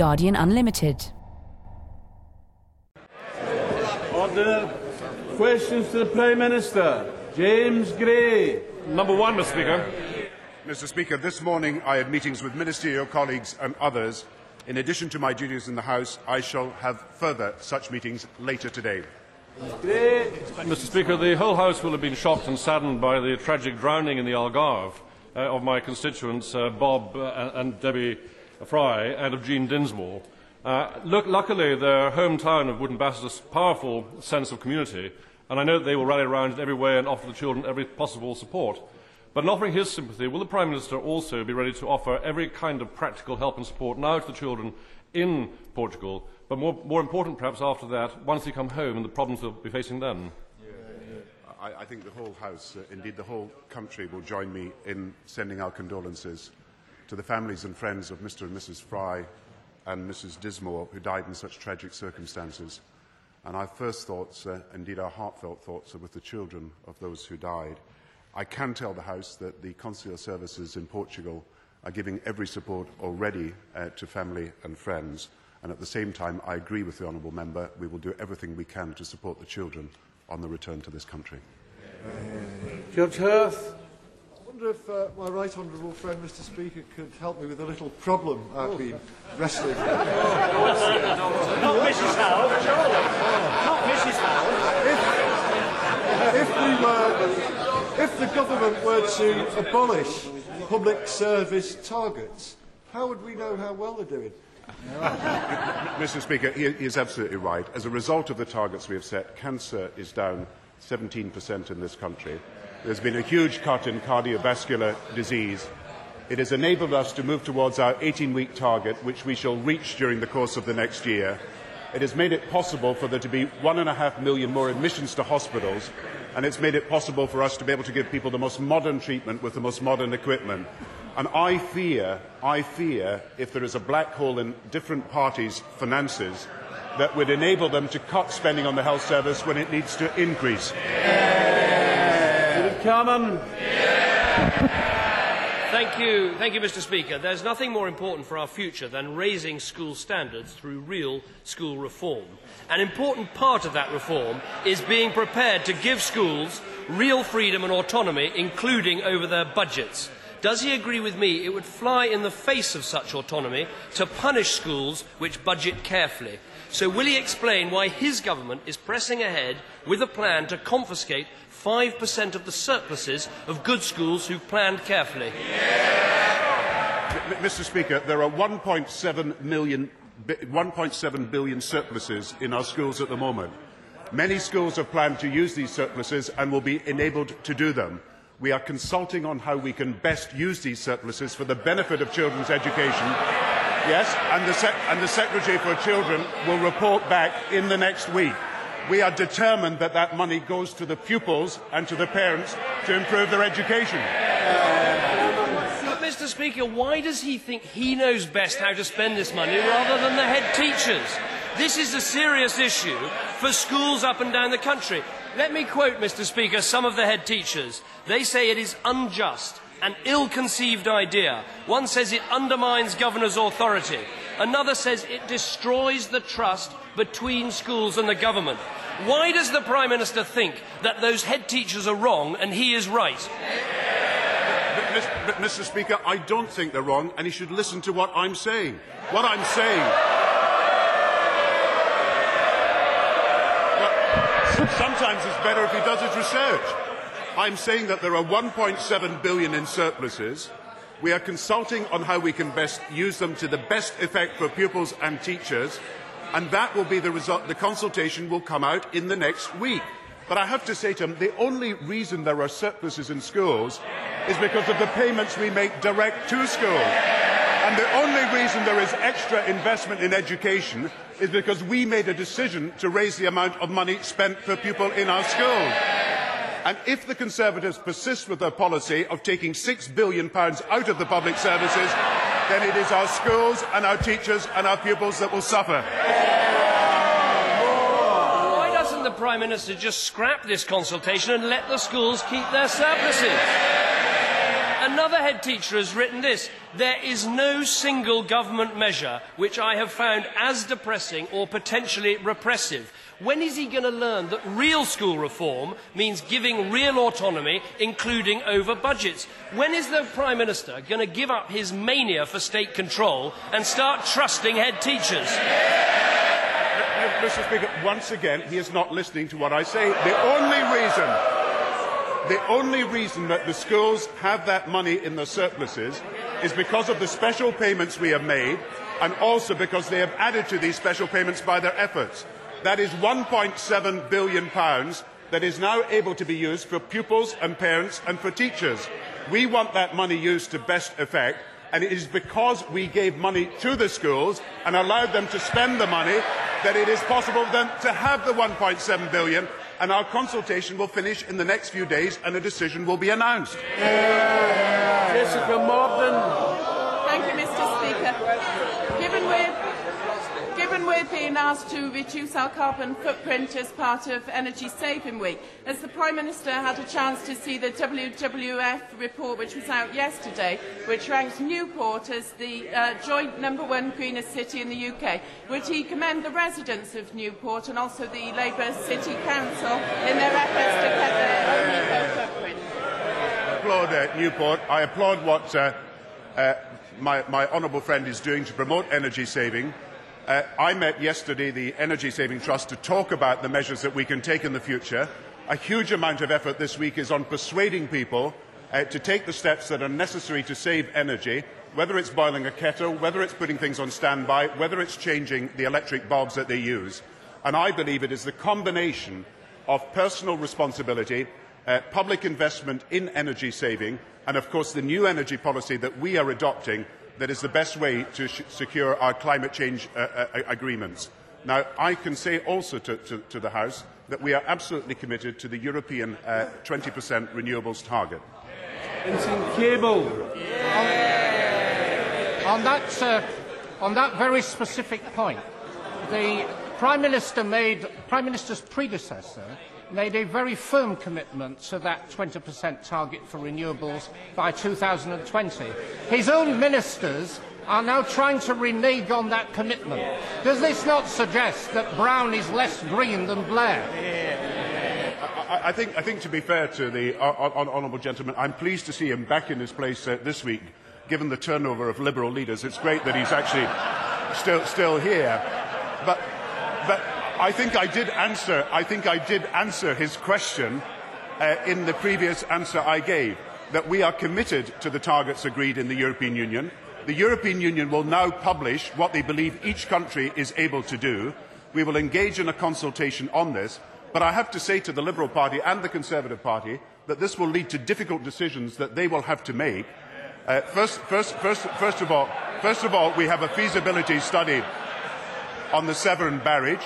Guardian Unlimited. Order. Questions to the Prime Minister. James Gray. Number one, Mr. Speaker. Mr. Speaker, this morning I had meetings with ministerial colleagues and others. In addition to my duties in the House, I shall have further such meetings later today. Gray. Mr. Speaker, the whole House will have been shocked and saddened by the tragic drowning in the Algarve uh, of my constituents uh, Bob uh, and Debbie Fry and of Jean Dinsmore. Uh, look, luckily, their hometown of Wootton Bassett has a powerful sense of community, and I know that they will rally around in every way and offer the children every possible support. But in offering his sympathy, will the Prime Minister also be ready to offer every kind of practical help and support now to the children in Portugal, but more, more important perhaps after that, once they come home and the problems they'll be facing then? I, I think the whole House, uh, indeed the whole country, will join me in sending our condolences to the families and friends of Mr and Mrs Fry and Mrs Dismore, who died in such tragic circumstances. And our first thoughts, uh, indeed our heartfelt thoughts, are with the children of those who died. I can tell the House that the consular services in Portugal are giving every support already uh, to family and friends. And at the same time, I agree with the Honourable Member, we will do everything we can to support the children on the return to this country. George Hurth. I wonder if uh, my right honourable friend, Mr Speaker, could help me with a little problem I've been wrestling with. Not Mrs. Howell. Not Mrs. Howell. If we were, if the government were to abolish public service targets, how would we know how well they're doing? Mr. Speaker, he, he is absolutely right. As a result of the targets we have set, cancer is down 17% in this country. There's been a huge cut in cardiovascular disease. It has enabled us to move towards our 18-week target, which we shall reach during the course of the next year. It has made it possible for there to be one and a half million more admissions to hospitals, and it's made it possible for us to be able to give people the most modern treatment with the most modern equipment. And I fear, I fear, if there is a black hole in different parties' finances, that would enable them to cut spending on the health service when it needs to increase. Cameron. Thank you, thank you, Mr. Speaker. There's nothing more important for our future than raising school standards through real school reform. An important part of that reform is being prepared to give schools real freedom and autonomy, including over their budgets. Does he agree with me it would fly in the face of such autonomy to punish schools which budget carefully? So will he explain why his government is pressing ahead with a plan to confiscate 5% of the surpluses of good schools who planned carefully? M- Mr. Speaker, there are 1.7 million 1.7 billion surpluses in our schools at the moment. Many schools have planned to use these surpluses and will be enabled to do them. We are consulting on how we can best use these surpluses for the benefit of children's education. Yes, and the, and the Secretary for Children will report back in the next week. We are determined that that money goes to the pupils and to the parents to improve their education. But, Mr. Speaker, why does he think he knows best how to spend this money rather than the head teachers? This is a serious issue for schools up and down the country. Let me quote, Mr. Speaker, some of the head teachers. They say it is unjust, an ill conceived idea. One says it undermines governor's authority. Another says it destroys the trust between schools and the government. Why does the Prime Minister think that those head teachers are wrong and he is right? But, Mr. Speaker, I don't think they're wrong, and he should listen to what I'm saying. What I'm saying. Sometimes it's better if he does his research. I'm saying that there are 1.7 billion in surpluses. We are consulting on how we can best use them to the best effect for pupils and teachers, and that will be the result. The consultation will come out in the next week. But I have to say to him, the only reason there are surpluses in schools is because of the payments we make direct to schools. And the only reason there is extra investment in education is because we made a decision to raise the amount of money spent per pupil in our schools. And if the Conservatives persist with their policy of taking £6 billion out of the public services, then it is our schools and our teachers and our pupils that will suffer. Why doesn't the Prime Minister just scrap this consultation and let the schools keep their surpluses? Another head teacher has written this There is no single government measure which I have found as depressing or potentially repressive. When is he going to learn that real school reform means giving real autonomy, including over budgets? When is the Prime Minister going to give up his mania for state control and start trusting head teachers? Mr. Speaker, once again, he is not listening to what I say. The only reason, the only reason that the schools have that money in their surpluses is because of the special payments we have made, and also because they have added to these special payments by their efforts. That is 1.7 billion pounds that is now able to be used for pupils and parents and for teachers. We want that money used to best effect, and it is because we gave money to the schools and allowed them to spend the money that it is possible for them to have the 1.7 billion and our consultation will finish in the next few days and a decision will be announced. Jessica Morden. Thank you, Mr. Speaker. Given we're, given we're being asked to reduce our carbon footprint as part of Energy Saving Week, as the Prime Minister had a chance to see the WWF report which was out yesterday, which ranks Newport as the uh, joint number one greenest city in the UK? Would he commend the residents of Newport and also the Labour City Council in their efforts to cut their own eco-footprint? applaud uh, Newport. I applaud what uh, uh, my, my honourable friend is doing to promote energy saving. Uh, I met yesterday the Energy Saving Trust to talk about the measures that we can take in the future. A huge amount of effort this week is on persuading people uh, to take the steps that are necessary to save energy, whether it's boiling a kettle, whether it's putting things on standby, whether it's changing the electric bulbs that they use. And I believe it is the combination of personal responsibility, uh, public investment in energy saving, and of course the new energy policy that we are adopting that is the best way to secure our climate change uh, uh, agreements. Now, I can say also to, to, to, the House that we are absolutely committed to the European uh, 20% renewables target. Vincent Cable. Yeah. On, on, that, uh, on that very specific point, the Prime Minister made Prime Minister's predecessor made a very firm commitment to that 20% target for renewables by 2020. His own ministers are now trying to renege on that commitment. Does this not suggest that Brown is less green than Blair? I think, I think to be fair to the uh, honourable gentleman, I'm pleased to see him back in his place uh, this week, given the turnover of Liberal leaders. It's great that he's actually still, still here. But, I think I did answer, I think I did answer his question uh, in the previous answer I gave, that we are committed to the targets agreed in the European Union. The European Union will now publish what they believe each country is able to do. We will engage in a consultation on this, but I have to say to the Liberal Party and the Conservative Party that this will lead to difficult decisions that they will have to make. Uh, first, first, first, first, of all, first of all, we have a feasibility study on the Severn barrage.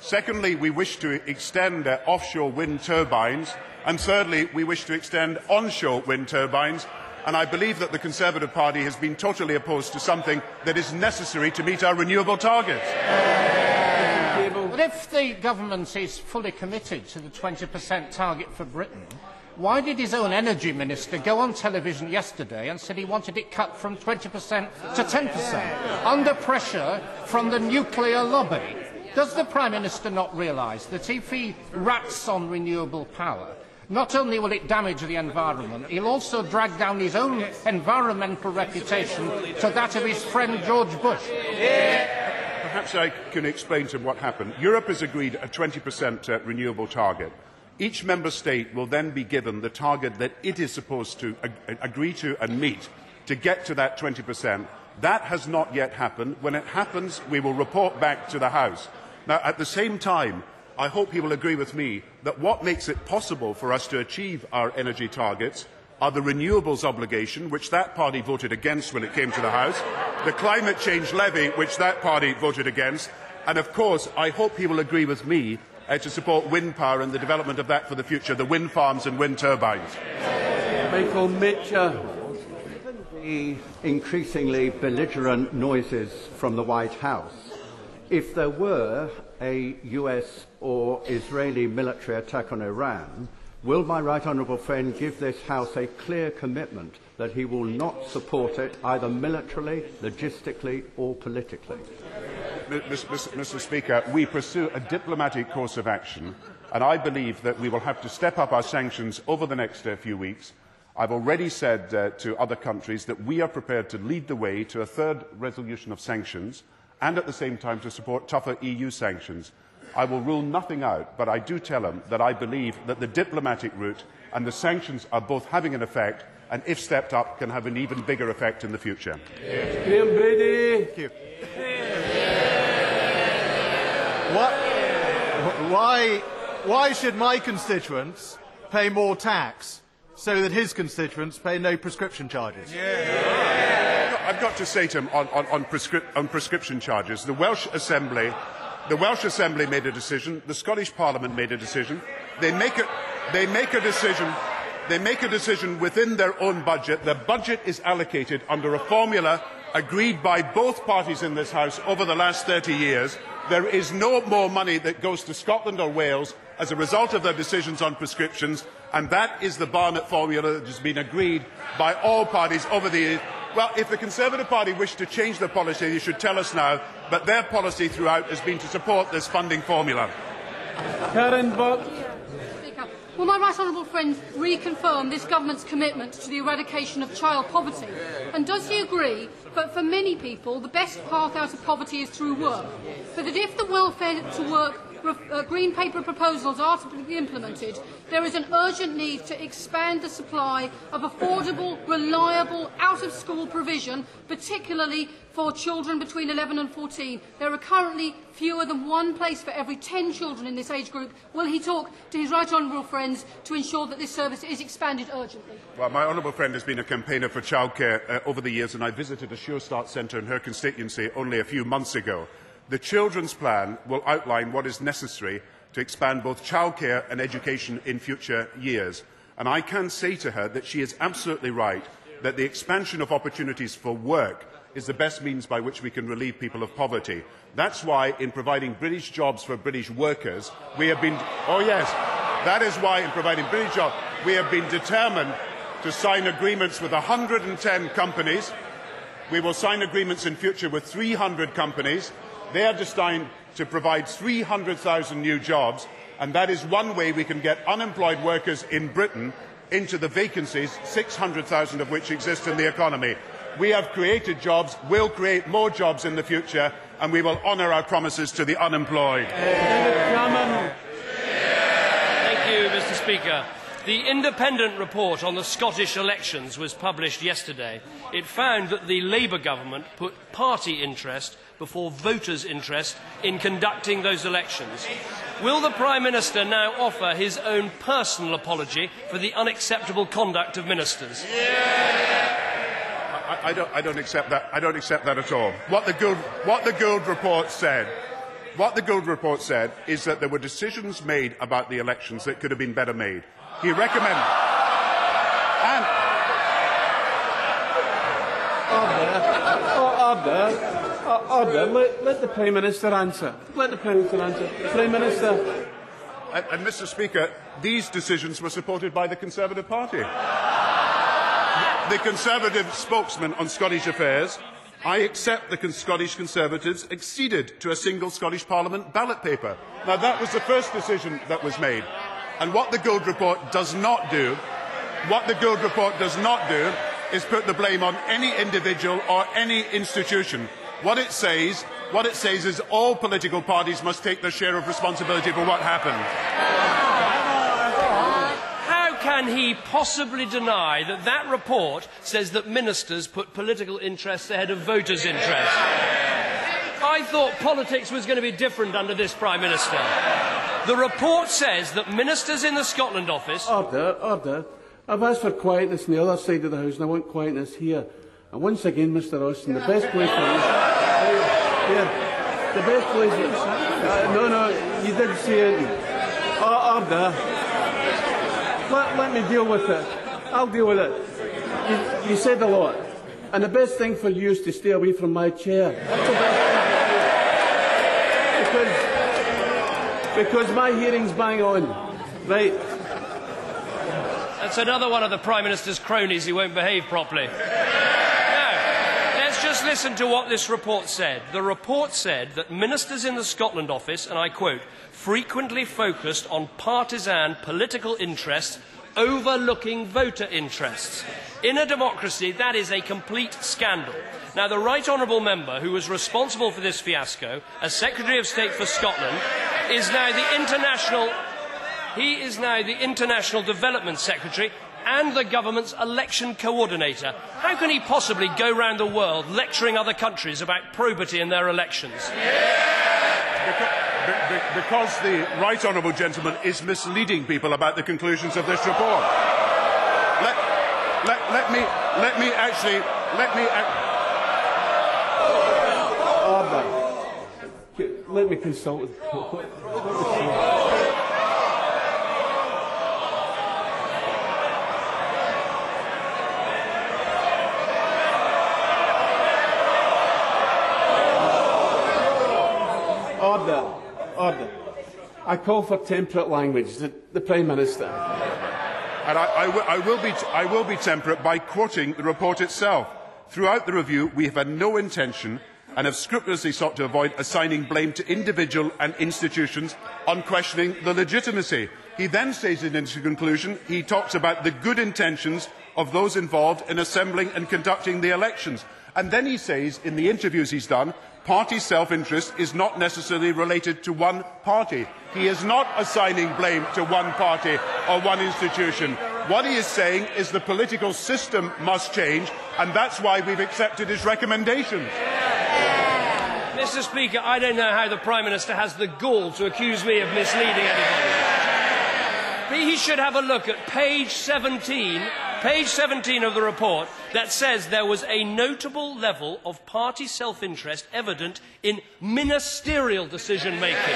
Secondly, we wish to extend uh, offshore wind turbines. And thirdly, we wish to extend onshore wind turbines. And I believe that the Conservative Party has been totally opposed to something that is necessary to meet our renewable targets. But if the government is fully committed to the 20% target for Britain, why did his own energy minister go on television yesterday and said he wanted it cut from 20% to 10%, under pressure from the nuclear lobby? Does the Prime Minister not realise that if he rats on renewable power, not only will it damage the environment, he'll also drag down his own environmental reputation to that of his friend George Bush? Perhaps I can explain to him what happened. Europe has agreed a 20% uh, renewable target. Each member state will then be given the target that it is supposed to ag agree to and meet to get to that 20%. That has not yet happened. When it happens, we will report back to the House. Now, at the same time, I hope he will agree with me that what makes it possible for us to achieve our energy targets are the renewables obligation, which that party voted against when it came to the House, the climate change levy, which that party voted against, and of course, I hope he will agree with me uh, to support wind power and the development of that for the future, the wind farms and wind turbines. Michael Mitchell. The increasingly belligerent noises from the White House if there were a US or Israeli military attack on Iran, Will my right honourable friend give this House a clear commitment that he will not support it either militarily, logistically or politically? Mr. Speaker, we pursue a diplomatic course of action, and I believe that we will have to step up our sanctions over the next uh, few weeks. I've already said uh, to other countries that we are prepared to lead the way to a third resolution of sanctions and at the same time to support tougher EU sanctions. I will rule nothing out, but I do tell them that I believe that the diplomatic route and the sanctions are both having an effect and, if stepped up, can have an even bigger effect in the future. Graham Brady. Thank you. What, why, why should my constituents pay more tax so that his constituents pay no prescription charges? I've got to say to him on, on, on, prescri- on prescription charges, the Welsh Assembly, the Welsh Assembly made a decision, the Scottish Parliament made a decision. They make a, they make a decision. They make a decision within their own budget. The budget is allocated under a formula agreed by both parties in this House over the last 30 years. There is no more money that goes to Scotland or Wales as a result of their decisions on prescriptions, and that is the Barnett formula that has been agreed by all parties over the years. Well, if the Conservative Party wish to change their policy, they should tell us now, but their policy throughout has been to support this funding formula. Karen Buck. Will my right honourable friend reconfirm this government's commitment to the eradication of child poverty? And does he agree that for many people the best path out of poverty is through work? But that if the welfare to work uh, green paper proposals are to be implemented, there is an urgent need to expand the supply of affordable, reliable, out-of-school provision, particularly for children between 11 and 14. There are currently fewer than one place for every 10 children in this age group. Will he talk to his right honourable friends to ensure that this service is expanded urgently? Well, my honourable friend has been a campaigner for childcare uh, over the years, and I visited a Sure Start centre in her constituency only a few months ago. The Children's Plan will outline what is necessary to expand both childcare and education in future years. And I can say to her that she is absolutely right that the expansion of opportunities for work is the best means by which we can relieve people of poverty. That's why, in providing British jobs for British workers, we have been. Oh, yes. That is why, in providing British jobs, we have been determined to sign agreements with 110 companies. We will sign agreements in future with 300 companies. They are designed to provide 300,000 new jobs, and that is one way we can get unemployed workers in Britain into the vacancies, 600,000 of which exist in the economy. We have created jobs, we will create more jobs in the future, and we will honour our promises to the unemployed. Thank you, Mr. Speaker. The independent report on the Scottish elections was published yesterday. It found that the Labour government put party interest before voters' interest in conducting those elections. Will the Prime Minister now offer his own personal apology for the unacceptable conduct of ministers? I, I, don't, I don't accept that. I don't accept that at all. What the Gould, what the Gould report said what the Gould report said is that there were decisions made about the elections that could have been better made. He recommended. And. Order. Order. Oh, oh, Order. Let, let the Prime Minister answer. Let the Prime Minister answer. Prime Minister. And, and Mr. Speaker, these decisions were supported by the Conservative Party. The Conservative spokesman on Scottish affairs I accept the Scottish Conservatives acceded to a single Scottish Parliament ballot paper. Now, that was the first decision that was made. And what the Gould report does not do, what the Gould report does not do, is put the blame on any individual or any institution. What it says, what it says is all political parties must take their share of responsibility for what happened. How can he possibly deny that that report says that ministers put political interests ahead of voters' interests? I thought politics was going to be different under this Prime Minister. The report says that ministers in the Scotland office. Order, order. I've asked for quietness on the other side of the House, and I want quietness here. And once again, Mr. Austin, the best place for Here, the best place. Uh, no, no, you didn't see it. Oh, order. Let, let me deal with it. I'll deal with it. You, you said a lot. And the best thing for you is to stay away from my chair. Because because my hearing's bang on. Right. That's another one of the Prime Minister's cronies who won't behave properly. Just listen to what this report said. The report said that ministers in the Scotland office, and I quote, frequently focused on partisan political interests overlooking voter interests. In a democracy, that is a complete scandal. Now, the Right Honourable Member who was responsible for this fiasco as Secretary of State for Scotland is now the international he is now the International Development Secretary and the government's election coordinator. How can he possibly go round the world lecturing other countries about probity in their elections? Because the right honourable gentleman is misleading people about the conclusions of this report. Let, let, let me let me actually let me. Order. Let me consult with. Order. Order. I call for temperate language. The, the Prime Minister. And I, I, will be, I will be temperate by quoting the report itself. Throughout the review, we have had no intention and have scrupulously sought to avoid assigning blame to individual and institutions on questioning the legitimacy. He then says in his conclusion, he talks about the good intentions of those involved in assembling and conducting the elections. And then he says, in the interviews he's done, party self-interest is not necessarily related to one party. He is not assigning blame to one party or one institution. What he is saying is the political system must change, and that's why we've accepted his recommendations. Mr Speaker, I don't know how the Prime Minister has the gall to accuse me of misleading anybody. He should have a look at page 17 page 17 of the report that says there was a notable level of party self interest evident in ministerial decision making.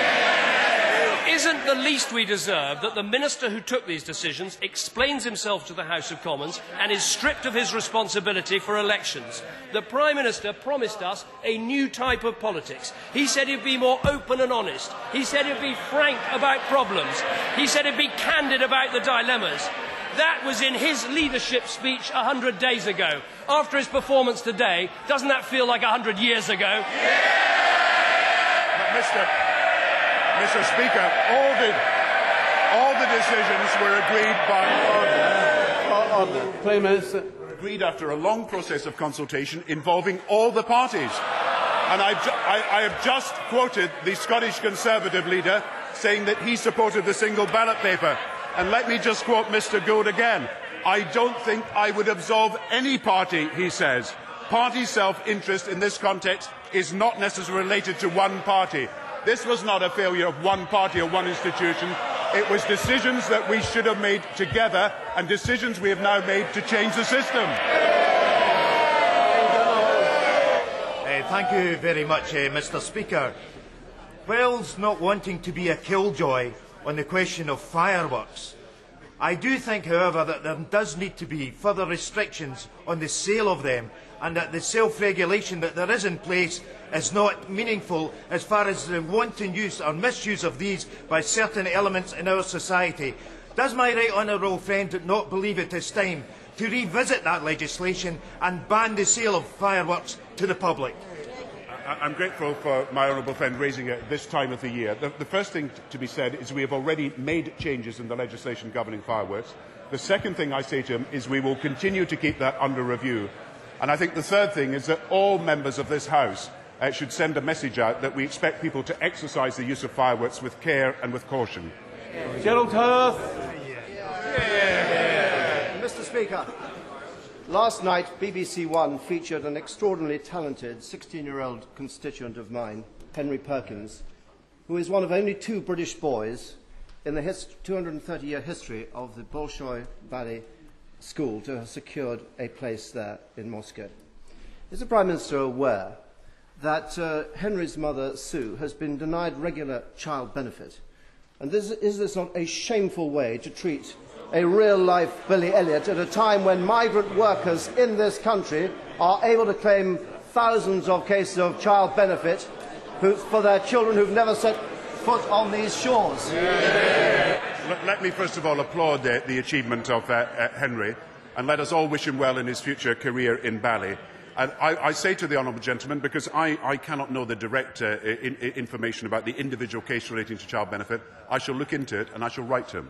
Isn't the least we deserve that the minister who took these decisions explains himself to the House of Commons and is stripped of his responsibility for elections? The Prime Minister promised us a new type of politics. He said he'd be more open and honest. He said he'd be frank about problems. He said he'd be candid about the dilemmas. That was in his leadership speech 100 days ago. After his performance today, doesn't that feel like 100 years ago? But Mr. Mr. Speaker, all the, all the decisions were agreed by order. Prime Minister. Agreed after a long process of consultation involving all the parties. And I've ju- I, I have just quoted the Scottish Conservative leader saying that he supported the single ballot paper. And let me just quote Mr. Gould again. I don't think I would absolve any party, he says. Party self-interest in this context is not necessarily related to one party. This was not a failure of one party or one institution. It was decisions that we should have made together and decisions we have now made to change the system. Uh, thank you very much, uh, Mr Speaker. Whilst not wanting to be a killjoy, on the question of fireworks. I do think, however, that there does need to be further restrictions on the sale of them and that the self-regulation that there is in place is not meaningful as far as the wanton use or misuse of these by certain elements in our society. Does my right honourable friend not believe it is time to revisit that legislation and ban the sale of fireworks to the public? I'm grateful for my honourable friend raising it this time of the year. The, the, first thing to be said is we have already made changes in the legislation governing fireworks. The second thing I say to him is we will continue to keep that under review. And I think the third thing is that all members of this House uh, should send a message out that we expect people to exercise the use of fireworks with care and with caution. Gerald Howarth. Mr Speaker, Last night, BBC One featured an extraordinarily talented 16-year-old constituent of mine, Henry Perkins, who is one of only two British boys in the 230-year history of the Bolshoi Valley School to have secured a place there in Moscow. Is the Prime Minister aware that uh, Henry's mother, Sue, has been denied regular child benefit? And this, is this not a shameful way to treat a real life Billy Elliot at a time when migrant workers in this country are able to claim thousands of cases of child benefit for their children who've never set foot on these shores. Yeah. let, me first of all applaud the achievement of uh, uh, Henry and let us all wish him well in his future career in ballet. And I, I say to the honourable gentleman, because I, I cannot know the direct uh, in, in information about the individual case relating to child benefit, I shall look into it and I shall write to him.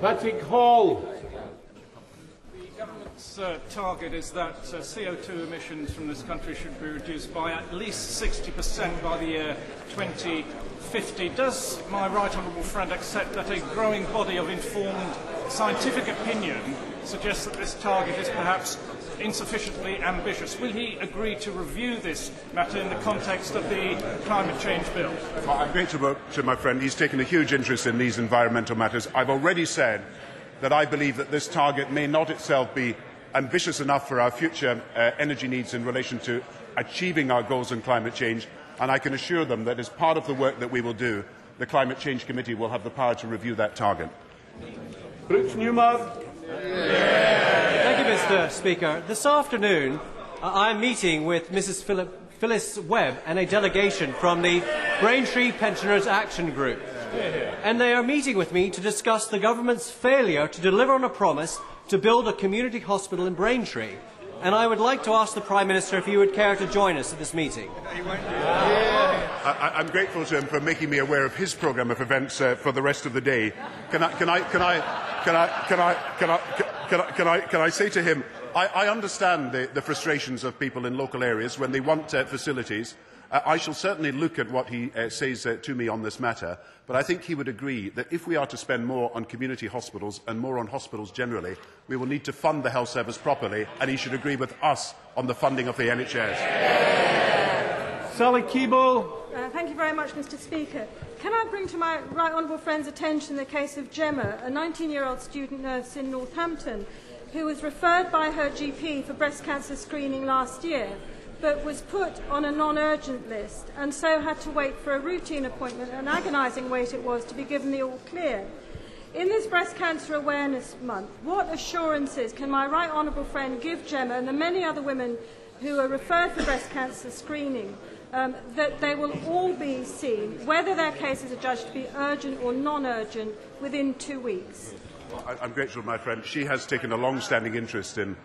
Patrick Hall. The government's uh, target is that uh, CO2 emissions from this country should be reduced by at least 60% by the year 2050. Does my right honourable friend accept that a growing body of informed scientific opinion suggests that this target is perhaps insufficiently ambitious. Will he agree to review this matter in the context of the climate change bill? Well, I'm grateful to my friend. He's taken a huge interest in these environmental matters. I've already said that I believe that this target may not itself be ambitious enough for our future uh, energy needs in relation to achieving our goals on climate change, and I can assure them that as part of the work that we will do, the Climate Change Committee will have the power to review that target. Brooks Newmark. Thank you, Mr. Speaker. This afternoon, uh, I'm meeting with Mrs. Philip, Phyllis Webb and a delegation from the Braintree Pensioners Action Group. And they are meeting with me to discuss the government's failure to deliver on a promise to build a community hospital in Braintree. and I would like to ask the Prime Minister if he would care to join us at this meeting. I, I'm grateful to him for making me aware of his programme of events uh, for the rest of the day. Can I, can I, can I, can I, can I, can I, can I, can I, can I say to him, I, I understand the, the frustrations of people in local areas when they want uh, facilities. Uh, I shall certainly look at what he uh, says uh, to me on this matter. But I think he would agree that if we are to spend more on community hospitals and more on hospitals generally, we will need to fund the health service properly, and he should agree with us on the funding of the NHS. Sally Keeble. Uh, thank you very much, Mr. Speaker. Can I bring to my right honourable friend's attention the case of Gemma, a 19-year-old student nurse in Northampton, who was referred by her GP for breast cancer screening last year, but was put on a non-urgent list and so had to wait for a routine appointment, an agonising wait it was, to be given the all-clear. In this Breast Cancer Awareness Month, what assurances can my right honourable friend give Gemma and the many other women who are referred for breast cancer screening um, that they will all be seen, whether their cases are judged to be urgent or non-urgent, within two weeks? I, I'm grateful, my friend. She has taken a long-standing interest in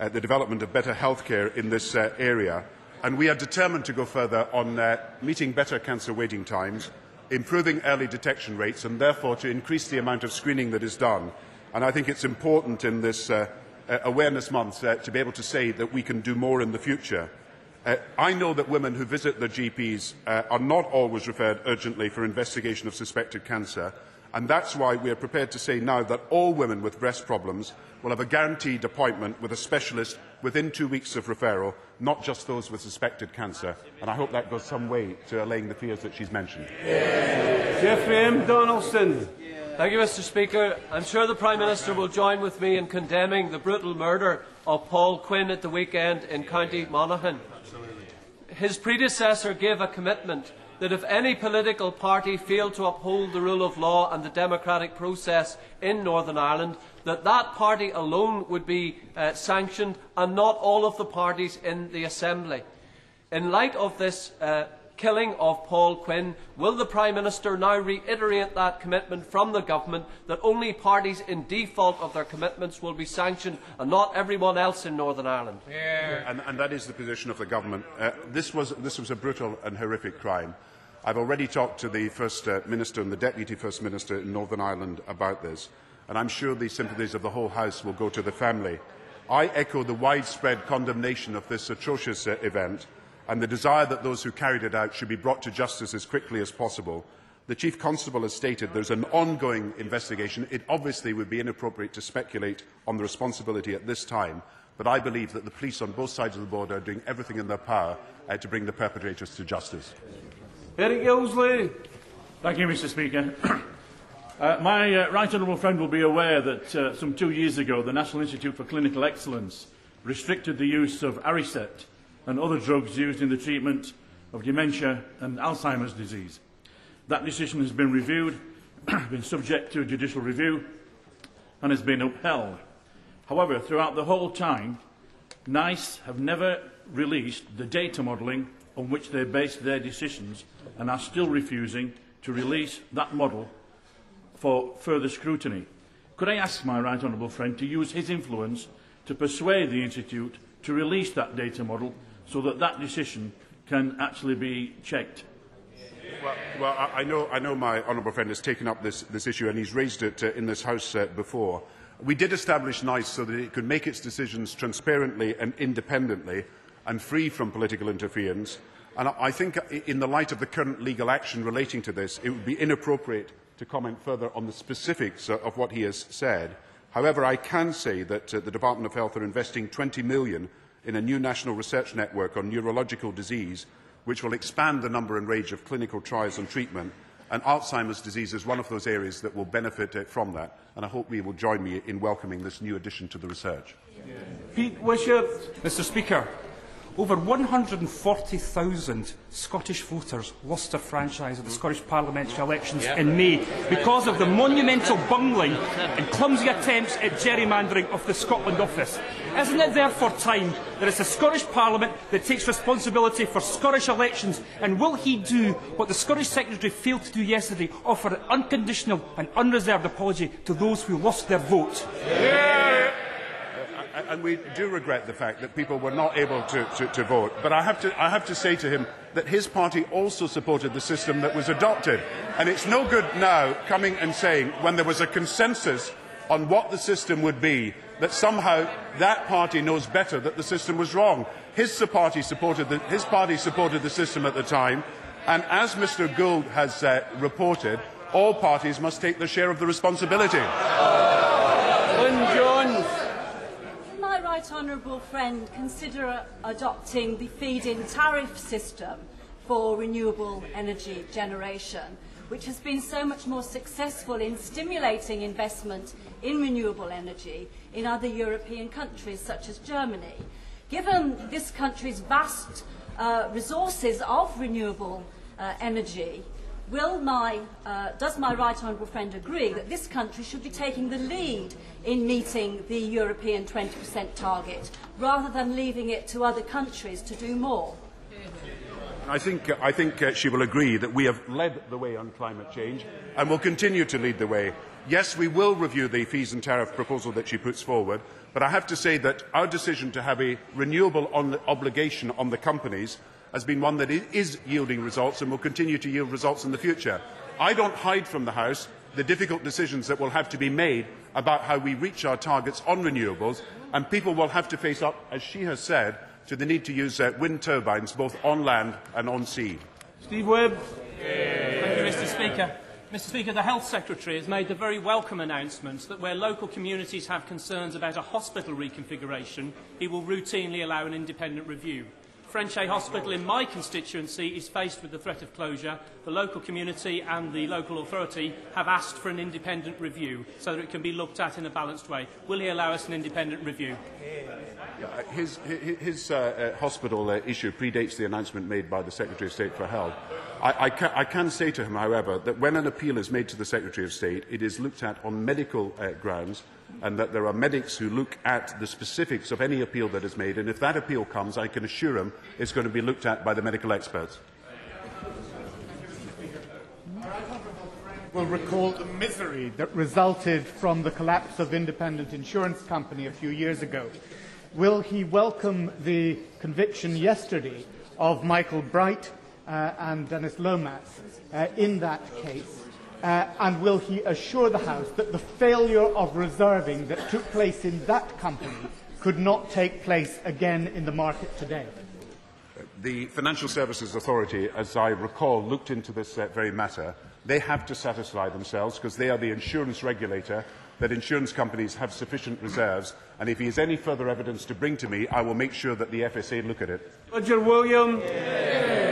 uh, the development of better healthcare in this uh, area, and we are determined to go further on uh, meeting better cancer waiting times, improving early detection rates, and therefore to increase the amount of screening that is done. And I think it's important in this uh, uh, awareness month uh, to be able to say that we can do more in the future. Uh, I know that women who visit their GPs uh, are not always referred urgently for investigation of suspected cancer, and that's why we are prepared to say now that all women with breast problems will have a guaranteed appointment with a specialist within two weeks of referral, not just those with suspected cancer. And I hope that goes some way to allaying the fears that she's mentioned. Jeffrey M. Donaldson. Thank you, Mr. Speaker. I'm sure the Prime Minister will join with me in condemning the brutal murder of Paul Quinn at the weekend in County Monaghan. His predecessor gave a commitment that if any political party failed to uphold the rule of law and the democratic process in Northern Ireland, that that party alone would be uh, sanctioned and not all of the parties in the Assembly. In light of this uh, killing of Paul Quinn, will the Prime Minister now reiterate that commitment from the Government that only parties in default of their commitments will be sanctioned and not everyone else in Northern Ireland? Yeah. And, and that is the position of the Government. Uh, this, was, this was a brutal and horrific crime. I've already talked to the First uh, Minister and the Deputy First Minister in Northern Ireland about this, and I'm sure the sympathies of the whole House will go to the family. I echo the widespread condemnation of this atrocious uh, event and the desire that those who carried it out should be brought to justice as quickly as possible. The Chief Constable has stated there's an ongoing investigation. It obviously would be inappropriate to speculate on the responsibility at this time, but I believe that the police on both sides of the border are doing everything in their power uh, to bring the perpetrators to justice. Eric Gilsley. Thank you, Mr Speaker. uh, my uh, right honourable friend will be aware that uh, some two years ago the National Institute for Clinical Excellence restricted the use of Aricept and other drugs used in the treatment of dementia and Alzheimer's disease. That decision has been reviewed, been subject to judicial review and has been upheld. However, throughout the whole time, NICE have never released the data modelling on which they based their decisions and are still refusing to release that model for further scrutiny. Could I ask my right honourable friend to use his influence to persuade the Institute to release that data model so that that decision can actually be checked? Well, well I, I, know, I know my honourable friend has taken up this, this issue and he's raised it uh, in this House uh, before. We did establish NICE so that it could make its decisions transparently and independently, and free from political interference. And I think in the light of the current legal action relating to this, it would be inappropriate to comment further on the specifics of what he has said. However, I can say that uh, the Department of Health are investing 20 million in a new national research network on neurological disease, which will expand the number and range of clinical trials and treatment. And Alzheimer's disease is one of those areas that will benefit uh, from that. And I hope you will join me in welcoming this new addition to the research. Pete Wishart. Mr Speaker, over 140,000 Scottish voters lost their franchise at the Scottish parliamentary elections yeah. in May because of the monumental bungling and clumsy attempts at gerrymandering of the Scotland office. Isn't it therefore time that it's the Scottish Parliament that takes responsibility for Scottish elections? And will he do what the Scottish Secretary failed to do yesterday, offer an unconditional and unreserved apology to those who lost their vote? Yeah and we do regret the fact that people were not able to, to, to vote. But I have to, I have to say to him that his party also supported the system that was adopted. And it's no good now coming and saying, when there was a consensus on what the system would be, that somehow that party knows better that the system was wrong. His party supported the, his party supported the system at the time, and as Mr Gould has uh, reported, all parties must take their share of the responsibility. Lynn Jones right honourable friend consider adopting the feed-in tariff system for renewable energy generation, which has been so much more successful in stimulating investment in renewable energy in other European countries such as Germany. Given this country's vast uh, resources of renewable uh, energy, will my, uh, does my right honourable friend agree that this country should be taking the lead in meeting the European 20% target rather than leaving it to other countries to do more? I think, uh, I think uh, she will agree that we have led the way on climate change and will continue to lead the way. Yes, we will review the feed-in tariff proposal that she puts forward, but I have to say that our decision to have a renewable on obligation on the companies has been one that is yielding results and will continue to yield results in the future. I don't hide from the House the difficult decisions that will have to be made about how we reach our targets on renewables, and people will have to face up, as she has said, to the need to use uh, wind turbines both on land and on sea. Steve Webb. Thank you, Mr Speaker. Mr Speaker, the Health Secretary has made the very welcome announcement that where local communities have concerns about a hospital reconfiguration, he will routinely allow an independent review. Frenchay Hospital in my constituency is faced with the threat of closure. The local community and the local authority have asked for an independent review so that it can be looked at in a balanced way. Will he allow us an independent review? Yeah, his his, his uh, uh, hospital uh, issue predates the announcement made by the Secretary of State for Health. I, I, ca I, can say to him, however, that when an appeal is made to the Secretary of State, it is looked at on medical uh, grounds and that there are medics who look at the specifics of any appeal that is made. And if that appeal comes, I can assure him it's going to be looked at by the medical experts. will recall the misery that resulted from the collapse of Independent Insurance Company a few years ago. Will he welcome the conviction yesterday of Michael Bright Uh, and Dennis Lomax uh, in that case? Uh, and will he assure the House that the failure of reserving that took place in that company could not take place again in the market today? The Financial Services Authority, as I recall, looked into this very matter. They have to satisfy themselves because they are the insurance regulator that insurance companies have sufficient reserves. And if he has any further evidence to bring to me, I will make sure that the FSA look at it. Roger William. Yeah.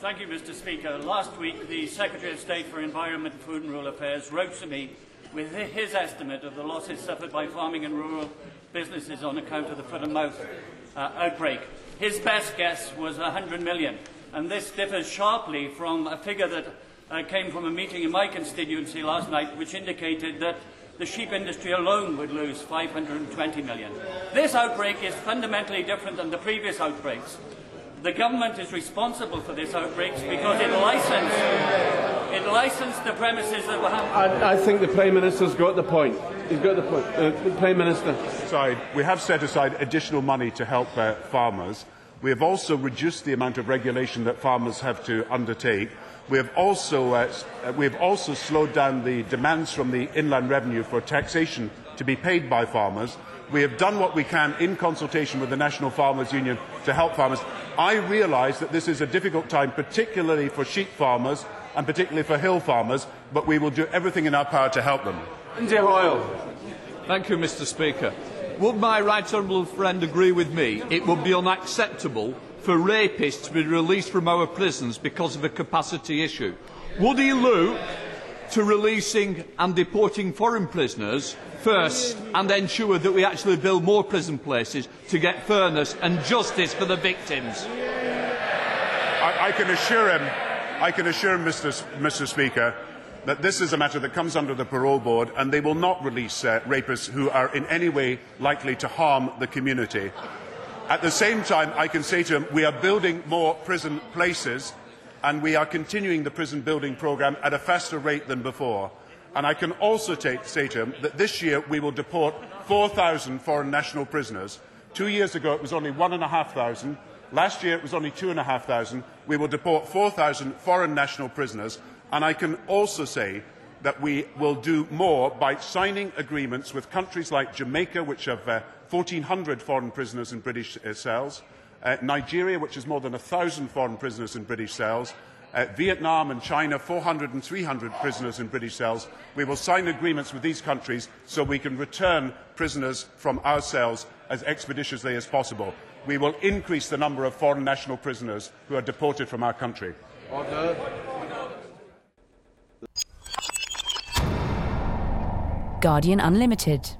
Thank you, Mr. Speaker. Last week, the Secretary of State for Environment, Food and Rural Affairs wrote to me with his estimate of the losses suffered by farming and rural businesses on account of the foot and mouth uh, outbreak. His best guess was 100 million, and this differs sharply from a figure that uh, came from a meeting in my constituency last night, which indicated that the sheep industry alone would lose 520 million. This outbreak is fundamentally different than the previous outbreaks. The government is responsible for this outbreak because it licensed It licensed the premises of I, I think the Prime Minister's got the point. He's got the point. Uh, the Prime Minister. Side, we have set aside additional money to help uh, farmers. We have also reduced the amount of regulation that farmers have to undertake. We have also, uh, uh, we have also slowed down the demands from the inland revenue for taxation to be paid by farmers. We have done what we can in consultation with the National Farmers Union to help farmers. I realise that this is a difficult time, particularly for sheep farmers and particularly for hill farmers, but we will do everything in our power to help them. Lindsay Hoyle. Thank you, Mr Speaker. Would my right honourable friend agree with me it would be unacceptable for rapists to be released from our prisons because of a capacity issue? Would he look to releasing and deporting foreign prisoners first and ensure that we actually build more prison places to get fairness and justice for the victims? I, I can assure him, I can assure him, Mr. Mr. Speaker, that this is a matter that comes under the parole board and they will not release uh, rapists who are in any way likely to harm the community. At the same time, I can say to him, we are building more prison places and we are continuing the prison building programme at a faster rate than before. And I can also take, say to him that this year we will deport 4,000 foreign national prisoners. Two years ago it was only 1,500. Last year it was only 2,500. We will deport 4,000 foreign national prisoners. And I can also say that we will do more by signing agreements with countries like Jamaica, which have uh, 1,400 foreign prisoners in British uh, cells, uh, Nigeria, which has more than 1,000 foreign prisoners in British cells, uh, Vietnam and China, 400 and 300 prisoners in British cells. We will sign agreements with these countries so we can return prisoners from our cells as expeditiously as possible. We will increase the number of foreign national prisoners who are deported from our country. Order. Guardian Unlimited.